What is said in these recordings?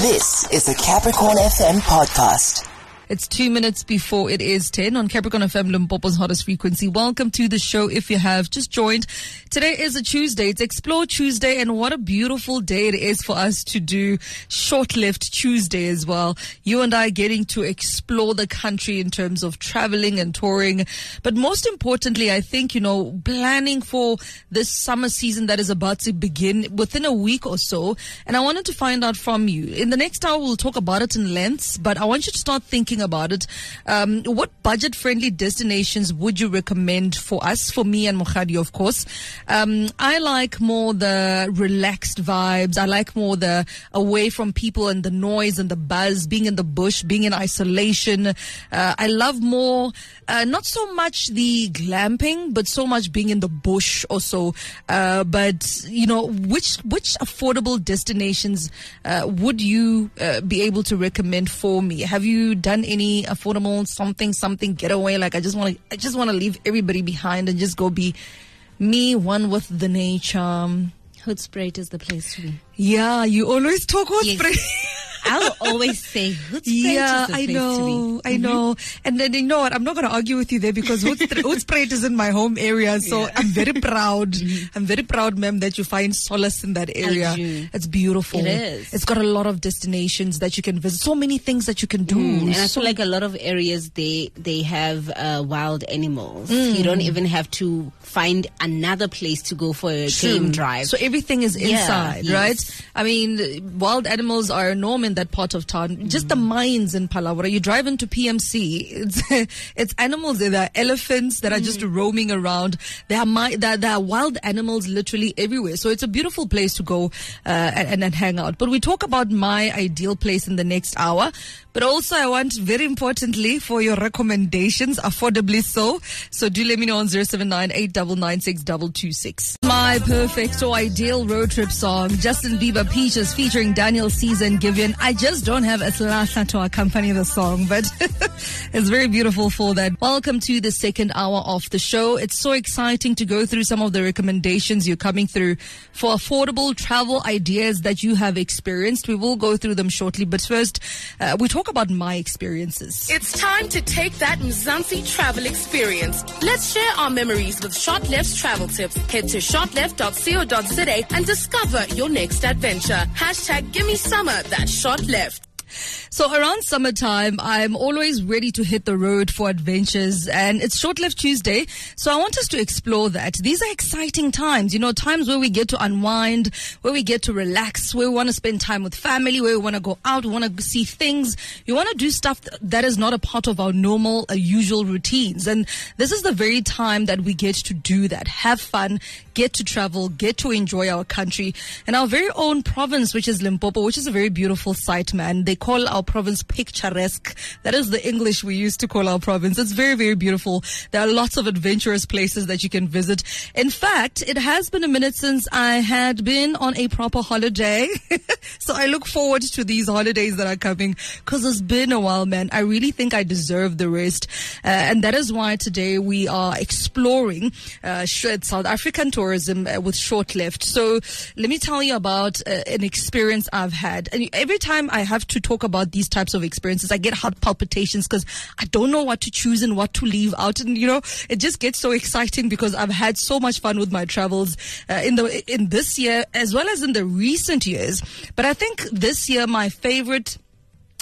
This is the Capricorn FM podcast. It's two minutes before it is 10 on Capricorn FM Limpopo's hottest frequency. Welcome to the show if you have just joined. Today is a Tuesday. It's Explore Tuesday and what a beautiful day it is for us to do short-lived Tuesday as well. You and I getting to explore the country in terms of traveling and touring. But most importantly, I think, you know, planning for this summer season that is about to begin within a week or so. And I wanted to find out from you. In the next hour, we'll talk about it in lengths, but I want you to start thinking about it. Um, what budget friendly destinations would you recommend for us? For me and Mohadi, of course. Um, I like more the relaxed vibes. I like more the away from people and the noise and the buzz, being in the bush, being in isolation. Uh, I love more, uh, not so much the glamping, but so much being in the bush also. Uh, but, you know, which, which affordable destinations, uh, would you, uh, be able to recommend for me? Have you done any affordable something something getaway. Like I just want to I just want to leave everybody behind and just go be me, one with the nature. Hoedspruit is the place to be. Yeah, you always talk Yes. I'll always say Yeah, is I know, be. Mm-hmm. I know. And then you know what? I'm not going to argue with you there because Hoedspruit is in my home area. So I'm very proud. I'm very proud, ma'am, that you find solace in that area. It's beautiful. It is. It's got a lot of destinations that you can visit. So many things that you can do. Mm, and I feel like a lot of areas they they have uh, wild animals. Mm. You don't even have to find another place to go for a game drive. So everything is Yeah, inside, yes. right? I mean, wild animals are a norm in that part of town. Just the mines in Phalaborwa. You drive into PMC, it's it's animals. there. There are elephants that are just roaming around. There are mi- there, there are wild animals literally everywhere. So it's a beautiful place to go uh, and, and hang out. But we talk about my ideal place in the next hour. But also, I want very importantly for your recommendations, affordably so. So do let me know on 079 My perfect or ideal road trip song, Justin Bieber Peaches featuring Daniel Caesar and Giveon. I just don't have a Aslasa to accompany the song, but it's very beautiful for that. Welcome to the second hour of the show. It's so exciting to go through some of the recommendations you're coming through for affordable travel ideas that you have experienced. We will go through them shortly, but first, uh, we talk about my experiences. It's time to take that Mzansi travel experience. Let's share our memories with Short Left's travel tips. Head to shortleft.co.za and discover your next adventure. Hashtag gimme summer, that's Short Left. So around summertime, I'm always ready to hit the road for adventures and it's Short Left Tuesday. So I want us to explore that. These are exciting times, you know, times where we get to unwind, where we get to relax, where we want to spend time with family, where we want to go out, we want to see things. We want to do stuff that is not a part of our normal, uh, usual routines. And this is the very time that we get to do that. Have fun, get to travel, get to enjoy our country and our very own province, which is Limpopo, which is a very beautiful site, man. They call our province picturesque. That is the English we used to call our province. It's very, very beautiful. There are lots of adventurous places that you can visit. In fact, it has been a minute since I had been on a proper holiday. so I look forward to these holidays that are coming because it's been a while, man. I really think I deserve the rest. Uh, and that is why today we are exploring uh, South African tourism uh, with short left. So let me tell you about uh, an experience I've had. And every time I have to talk about these types of experiences, I get heart palpitations because I don't know what to choose and what to leave out. And you know, it just gets so exciting because I've had so much fun with my travels uh, in the in this year as well as in the recent years. But I think this year my favorite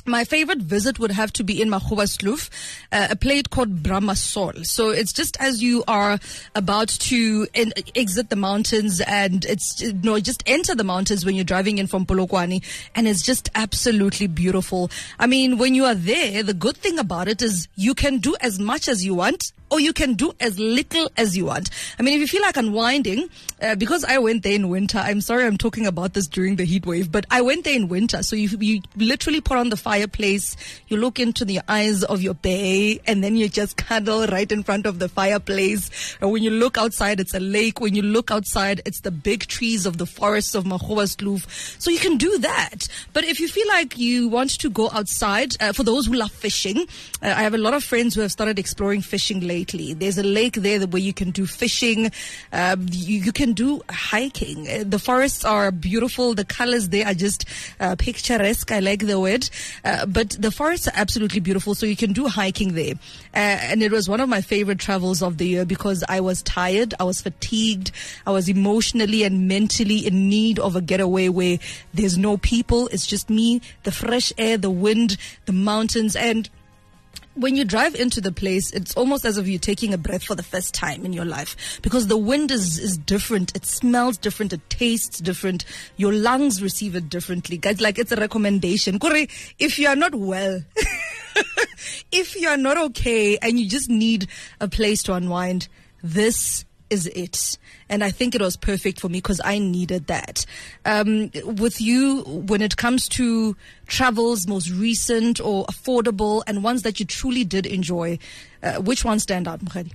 my favorite visit would have to be in Magoebaskloof, uh, a place called Brahmasol. So it's just as you are about to exit the mountains and it's, you know, just enter the mountains when you're driving in from Polokwane and it's just absolutely beautiful. I mean, when you are there, the good thing about it is you can do as much as you want or you can do as little as you want. I mean, if you feel like unwinding, uh, because I went there in winter, I'm sorry I'm talking about this during the heat wave, but I went there in winter. So you, you literally put on the fireplace, you look into the eyes of your bay, and then you just cuddle right in front of the fireplace. And when you look outside, it's a lake. When you look outside, it's the big trees of the forests of Magoebaskloof. So you can do that. But if you feel like you want to go outside, uh, for those who love fishing, uh, I have a lot of friends who have started exploring fishing lately lately. There's a lake there where you can do fishing. Um, you, you can do hiking. Uh, The forests are beautiful. The colors there are just uh, picturesque. I like the word. Uh, but the forests are absolutely beautiful. So you can do hiking there. Uh, and it was one of my favorite travels of the year because I was tired. I was fatigued. I was emotionally and mentally in need of a getaway where there's no people. It's just me, the fresh air, the wind, the mountains, and when you drive into the place, it's almost as if you're taking a breath for the first time in your life because the wind is, is different. It smells different. It tastes different. Your lungs receive it differently. Guys, like it's a recommendation. Kore, if you are not well, if you are not okay and you just need a place to unwind, this is it. And I think it was perfect for me because I needed that. Um, with you, when it comes to travels, most recent or affordable, and ones that you truly did enjoy, uh, which ones stand out, Mkhadi?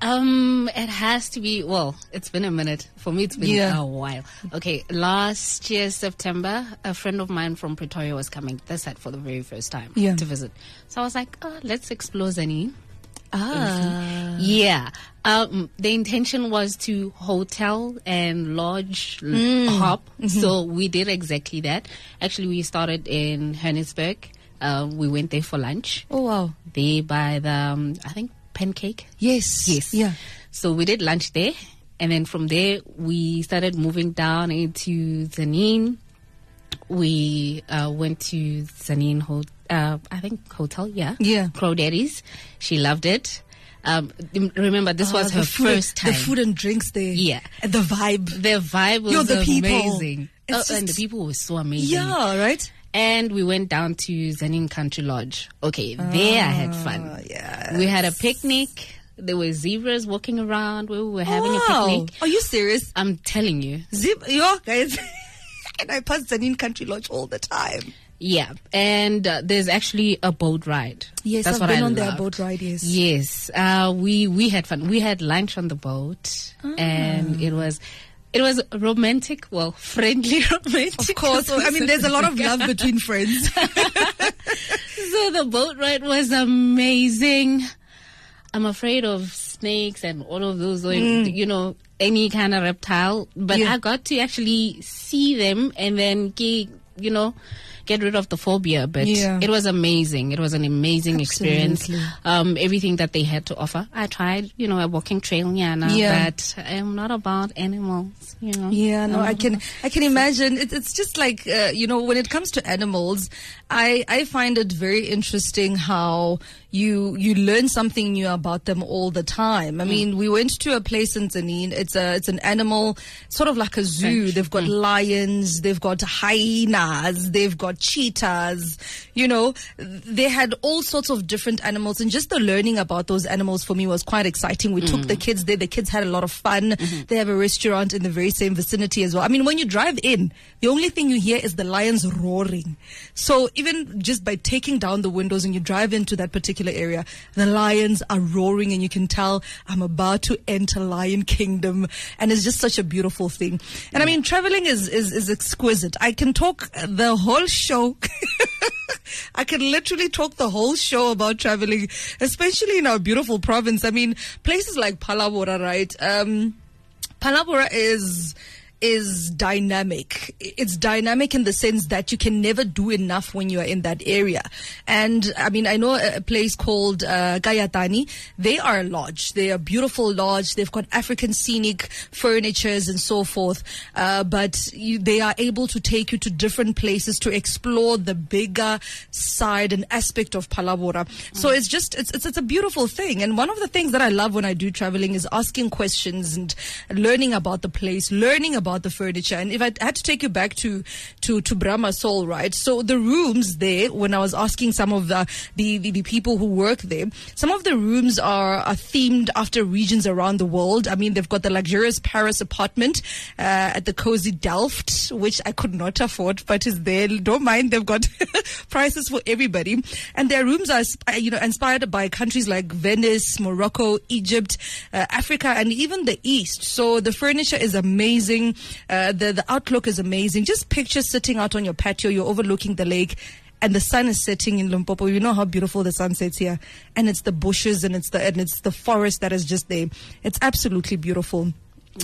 Um, it has to be. Well, it's been a minute for me. It's been Yeah. a while. Okay, last year September, a friend of mine from Pretoria was coming this side for the very first time Yeah. to visit. So I was like, oh, let's explore Tzaneen. Ah. Yeah. Um, the intention was to hotel and lodge Mm. hop. Mm-hmm. So we did exactly that. Actually, we started in Haenertsburg. Uh, we went there for lunch. Oh, wow. There by the, um, I think, pancake. Yes. Yes. Yeah. So we did lunch there. And then from there, we started moving down into Tzaneen. We uh, went to Tzaneen, ho- uh, I think, hotel, yeah. Yeah. Crow Daddy's. She loved it. Um, remember, this was Ah, her food- first time. The food and drinks there. Yeah. And the vibe. The vibe was Yo, the people. amazing. Oh, and the people were so amazing. Yeah, right? And we went down to Tzaneen Country Lodge. Okay, there I had fun. Ah, yes. We had a picnic. There were zebras walking around we were having wow. a picnic. Are you serious? I'm telling you. Zip, yo, guys. and I pass Tzaneen Country Lodge all the time. Yeah. And uh, there's actually a boat ride. Yes, That's I've what been I on their boat ride, yes. Yes. Uh, we, we had fun. We had lunch on the boat and Ah. it was, it was romantic, well, friendly romantic. Of course. I mean, there's a lot of love between friends. So the boat ride was amazing. I'm afraid of snakes and all of those, or, you know, any kind of reptile. But Mm. Yeah. I got to actually see them and then, you know, get rid of the phobia. But Yeah. it was amazing. It was an amazing experience. Absolutely. Um, everything that they had to offer. I tried, you know, a walking trail, Yana, Yeah. but I'm not about animals, you know. Yeah, no, I Um, can, I can imagine. It, it's just like, uh, you know, when it comes to animals, I, I find it very interesting how you, you learn something new about them all the time. I hmm. mean, we went to a place in Tzaneen. It's a, it's an animal, sort of like a zoo. They've got hmm. lions, they've got hyenas, they've got cheetahs, you know, they had all sorts of different animals and just the learning about those animals for me was quite exciting. We took hmm. the kids there. The kids had a lot of fun. Mm-hmm. They have a restaurant in the very same vicinity as well. I mean, when you drive in, the only thing you hear is the lions roaring. So even just by taking down the windows and you drive into that particular area, the lions are roaring and you can tell I'm about to enter lion kingdom. And it's just such a beautiful thing. And I mean, traveling is, is, is exquisite. I can talk the whole show. I can literally talk the whole show about traveling, especially in our beautiful province. I mean, places like Phalaborwa, right? Um, Phalaborwa is is dynamic. It's dynamic in the sense that you can never do enough when you are in that area. And I mean, I know a place called uh, Gayatani. They are a lodge. They are beautiful lodge. They've got African scenic furnitures and so forth. Uh, but you, they are able to take you to different places to explore the bigger side and aspect of Phalaborwa. So it's just it's, it's it's a beautiful thing. And one of the things that I love when I do traveling is asking questions and learning about the place, learning about the furniture. And if I had to take you back to to to Brahma Soul, right? So the rooms there, when I was asking some of the the, the, the people who work there, some of the rooms are, are themed after regions around the world. I mean, they've got the luxurious Paris apartment uh, at the cozy Delft, which I could not afford, but is there. Don't mind, they've got prices for everybody, and their rooms are you know inspired by countries like Venice, Morocco, Egypt, uh, Africa, and even the East. So the furniture is amazing. Uh, the the outlook is amazing. Just picture sitting out on your patio, you're overlooking the lake. and the sun is setting in Limpopo. You know how beautiful the sun sets here, and it's the bushes and it's the and it's the forest that is just there. It's absolutely beautiful.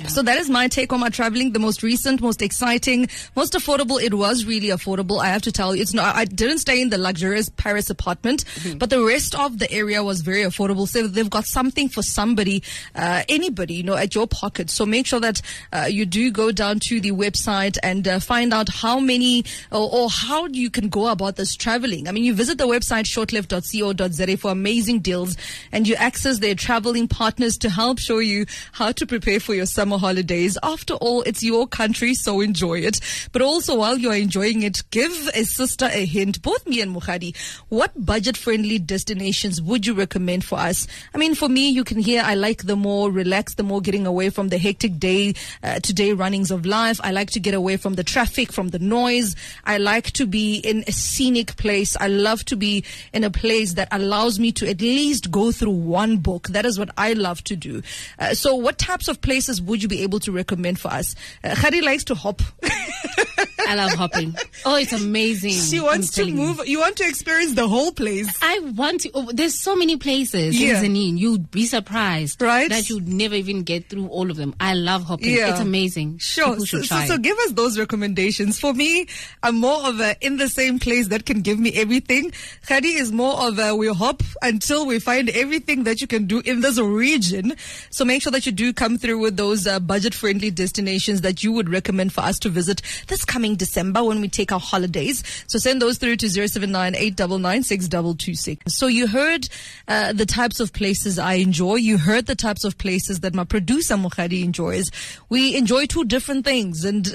So that is my take on my traveling. The most recent, most exciting, most affordable. It was really affordable. I have to tell you, it's not. I didn't stay in the luxurious Paris apartment, but the rest of the area was very affordable. So they've got something for somebody, uh, anybody, you know, at your pocket. So make sure that uh, you do go down to the website and uh, find out how many or, or how you can go about this traveling. I mean, you visit the website shortleft.co.za for amazing deals, and you access their traveling partners to help show you how to prepare for your summer holidays. After all, it's your country, so enjoy it. But also, while you're enjoying it, give a sister a hint. Both me and Mukhadi, what budget-friendly destinations would you recommend for us? I mean, for me, you can hear I like the more relaxed, the more getting away from the hectic day uh, runnings of life. I like to get away from the traffic, from the noise. I like to be in a scenic place. I love to be in a place that allows me to at least go through one book. That is what I love to do. Uh, so, what types of places would you be able to recommend for us? Uh, likes to hop. I love hopping. Oh, it's amazing. she wants to telling you. move. You want to experience the whole place. I want to. Oh, there's so many places Yeah. in Tzaneen. You'd be surprised, Right? That you'd never even get through all of them. I love hopping. Yeah. It's amazing. Sure. So, so, so give us those recommendations. For me, I'm more of a in the same place that can give me everything. Khadi is more of a we hop until we find everything that you can do in this region. So make sure that you do come through with those uh, budget friendly destinations that you would recommend for us to visit this coming December when we take our holidays. So send those through to 079 So you heard uh, the types of places I enjoy. You heard the types of places that my producer Mukhadi enjoys. We enjoy two different things and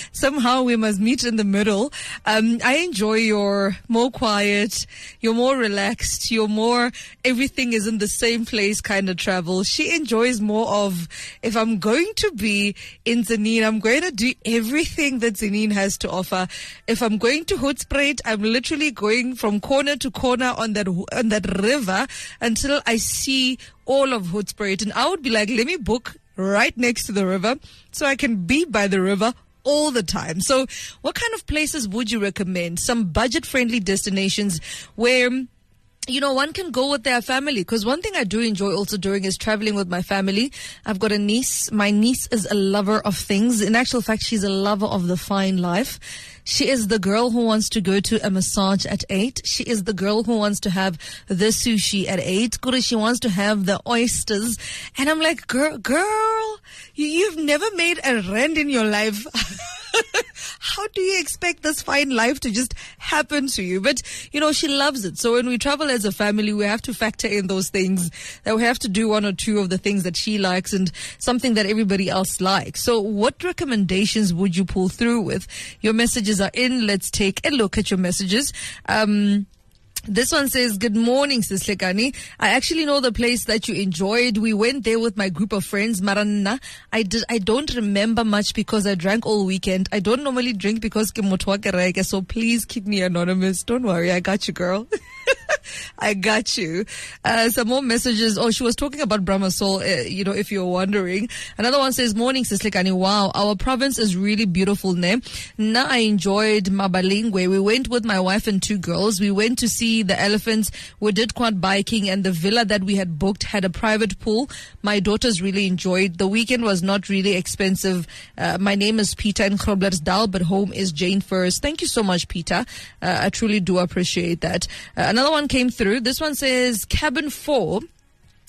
somehow we must meet in the middle. Um, I enjoy your more quiet, you're more relaxed, you're more everything is in the same place kind of travel. She enjoys more of if I'm going to be in Tzaneen, I'm going to do everything that Tzaneen has to offer. If I'm going to Hoedspruit, I'm literally going from corner to corner on that on that river until I see all of Hoedspruit. And I would be like, let me book right next to the river so I can be by the river all the time. So, what kind of places would you recommend? Some budget friendly destinations where you know, one can go with their family because one thing I do enjoy also doing is traveling with my family. I've got a niece. My niece is a lover of things. In actual fact, she's a lover of the fine life. She is the girl who wants to go to a massage at eight. She is the girl who wants to have the sushi at eight. Kuru, She wants to have the oysters. And I'm like, girl, girl, you, you've never made a rent in your life. How do you expect this fine life to just happen to you? But, you know, she loves it. So when we travel as a family, we have to factor in those things that we have to do one or two of the things that she likes and something that everybody else likes. So what recommendations would you pull through with? Your messages are in. Let's take a look at your messages. Um, this one says, Good morning, Sis Hlekani. I actually know the place that you enjoyed. We went there with my group of friends, Maranna. I did, I don't remember much because I drank all weekend. I don't normally drink because ke so please keep me anonymous. Don't worry, I got you, girl. I got you. Uh, some more messages. Oh, she was talking about Brahmasol, uh, you know, if you're wondering. Another one says, Morning, Sis Hlekani. Wow, our province is really beautiful, ne? Na, I enjoyed Mabalingwe. We went with my wife and two girls. We went to see the elephants. We did quad biking and the villa that we had booked had a private pool. My daughters really enjoyed. The weekend was not really expensive. Uh, my name is Peter in Groblersdal, but home is Jane Furse. Thank you so much, Peter. Uh, I truly do appreciate that. Uh, another one came through. This one says cabin four.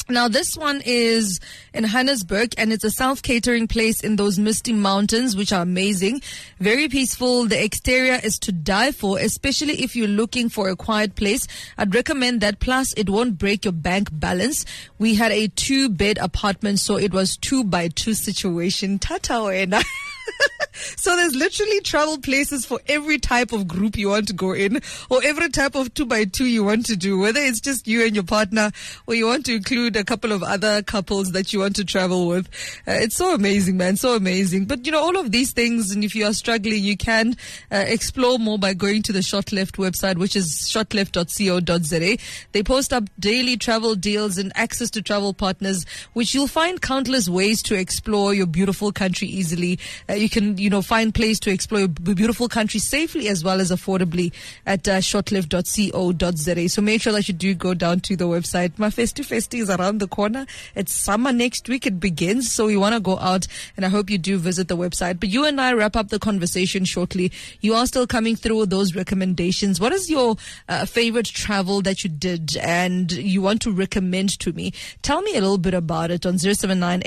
Now, this one is in Haenertsburg and it's a self catering place in those misty mountains, which are amazing. Very peaceful. The exterior is to die for, especially if you're looking for a quiet place. I'd recommend that. Plus, it won't break your bank balance. We had a two bed apartment, so it was two by two situation. Tata. So there's literally travel places for every type of group you want to go in or every type of two by two you want to do, whether it's just you and your partner or you want to include a couple of other couples that you want to travel with. Uh, it's so amazing, man. So amazing. But you know, all of these things, and if you are struggling, you can uh, explore more by going to the Shot Left website, which is shotleft.co.za. They post up daily travel deals and access to travel partners, which you'll find countless ways to explore your beautiful country easily. Uh, uh, you can, you know, find place to explore beautiful country safely as well as affordably at uh, shortlift.co.za. So make sure that you do go down to the website. My Festi Festi is around the corner. It's summer next week. It begins. So we want to go out and I hope you do visit the website. But you and I wrap up the conversation shortly. You are still coming through with those recommendations. What is your uh, favorite travel that you did and you want to recommend to me? Tell me a little bit about it on 079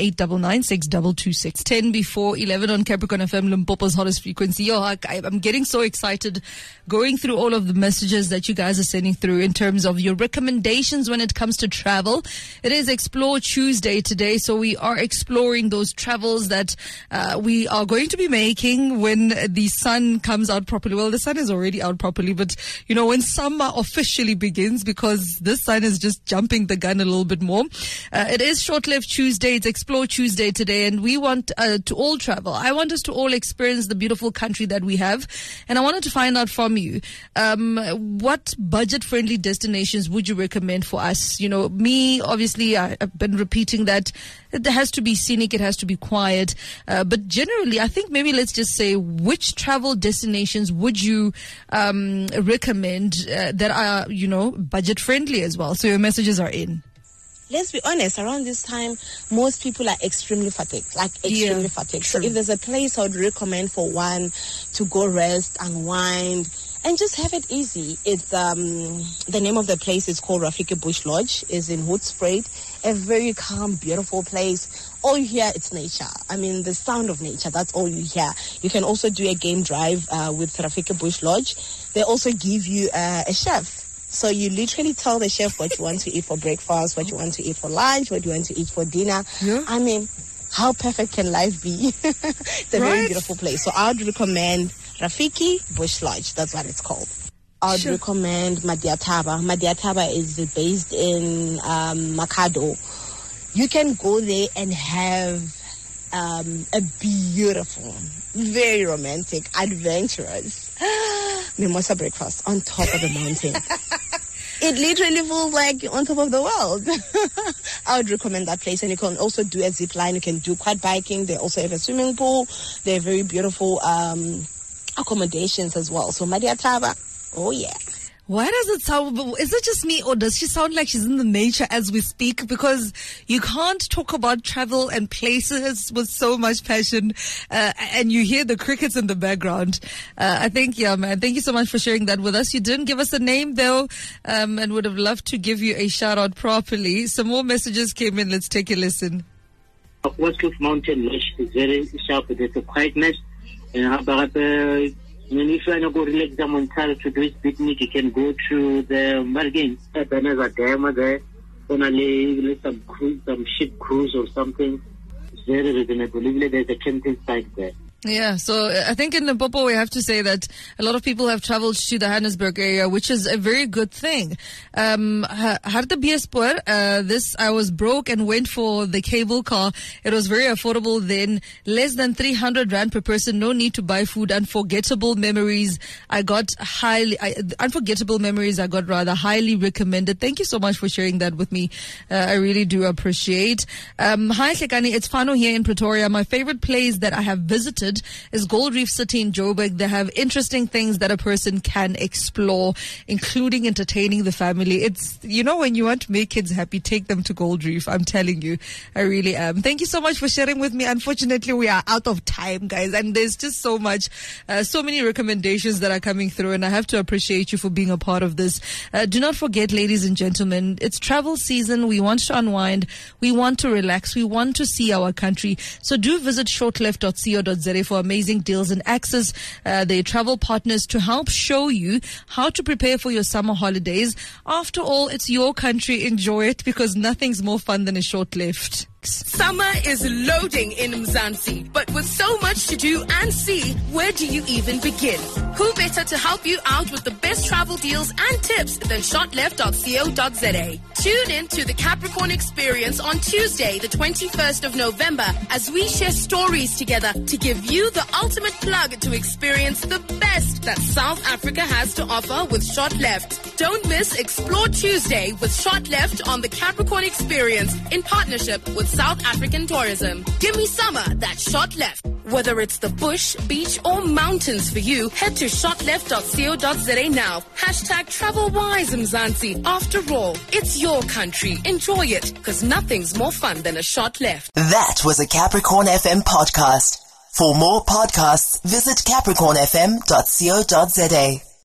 10 before 11 on Capricorn FM, Limpopo's hottest frequency. I, I'm getting so excited going through all of the messages that you guys are sending through in terms of your recommendations when it comes to travel. It is Explore Tuesday today, so we are exploring those travels that uh, we are going to be making when the sun comes out properly. Well, the sun is already out properly, but you know, when summer officially begins, because this sun is just jumping the gun a little bit more. Uh, it is Short Left Tuesday. It's Explore Tuesday today, and we want uh, to all travel. I want us to all experience the beautiful country that we have, and I wanted to find out from you um, what budget-friendly destinations would you recommend for us? You know, me obviously I, I've been repeating that it has to be scenic, it has to be quiet, uh, but generally, I think maybe let's just say which travel destinations would you um, recommend uh, that are you know budget-friendly as well? So your messages are in. Let's be honest, around this time, most people are extremely fatigued, like extremely Yeah, fatigued. So if there's a place I would recommend for one to go rest, unwind, and just have it easy, it's um, the name of the place is called Rafiki Bush Lodge. is in Hoedspruit, a very calm, beautiful place. All you hear it's nature. I mean, the sound of nature. That's all you hear. You can also do a game drive uh, with Rafiki Bush Lodge. They also give you uh, a chef. So you literally tell the chef what you want to eat for breakfast, what you want to eat for lunch, what you want to eat for dinner. Yeah. I mean, how perfect can life be? it's a very beautiful place. So I would recommend Rafiki Bush Lodge. That's what it's called. I would Sure. recommend Madiataba. Madiataba is based in um, Makhado. You can go there and have um, a beautiful, very romantic, adventurous mimosa breakfast on top of the mountain. it literally feels like on top of the world. I would recommend that place. And you can also do a zip line. You can do quad biking. They also have a swimming pool. They're very beautiful um, accommodations as well. So Madiataba, oh yeah. Why does it sound? Is it just me, or does she sound like she's in the nature as we speak? Because you can't talk about travel and places with so much passion, uh, and you hear the crickets in the background. Uh, I think, yeah, man. Thank you so much for sharing that with us. You didn't give us a name though, um, and would have loved to give you a shout out properly. Some more messages came in. Let's take a listen. Westcliff Mountain Lodge is very sharp. There's a quietness. Uh, when if you want to go relax them on Saturday to do his picnic, you can go to the Margin. There's a dam there. On a lake, some cruise, some ship cruise or something. It's very reasonable. There's a camping site there. Yeah, so uh, I think in Limpopo we have to say that a lot of people have traveled to the Johannesburg area, which is a very good thing. Um, uh, this I was broke and went for the cable car. It was very affordable then, less than 300 rand per person. No need to buy food. Unforgettable memories. I got highly I, unforgettable memories. I got rather highly recommended. Thank you so much for sharing that with me. Uh, I really do appreciate. Um, hi, Sekani. It's Fano here in Pretoria. My favorite place that I have visited is Gold Reef City in Joburg. They have interesting things that a person can explore, including entertaining the family. It's, you know, when you want to make kids happy, take them to Gold Reef. I'm telling you, I really am. Thank you so much for sharing with me. Unfortunately, we are out of time, guys, and there's just so much, uh, so many recommendations that are coming through, and I have to appreciate you for being a part of this. Uh, do not forget, ladies and gentlemen, it's travel season. We want to unwind. We want to relax. We want to see our country. So do visit shortleft.co.za for amazing deals and access uh, their travel partners to help show you how to prepare for your summer holidays. After all, it's your country. Enjoy it because nothing's more fun than a short lift. Summer is loading in Mzansi, but with so much to do and see, where do you even begin? Who better to help you out with the best travel deals and tips than shotleft.co.za? Tune in to the Capricorn Experience on Tuesday, the 21st of November, as we share stories together to give you the ultimate plug to experience the best that South Africa has to offer with Shot Left. Don't miss Explore Tuesday with Shot Left on the Capricorn Experience in partnership with South African Tourism. Give me summer that Shot Left. Whether it's the bush, beach, or mountains for you, head to shotleft.co.za now. Hashtag travel wise Mzansi. After all, it's your country. Enjoy it, because nothing's more fun than a shot left. That was a Capricorn FM podcast. For more podcasts, visit capricornfm.co.za.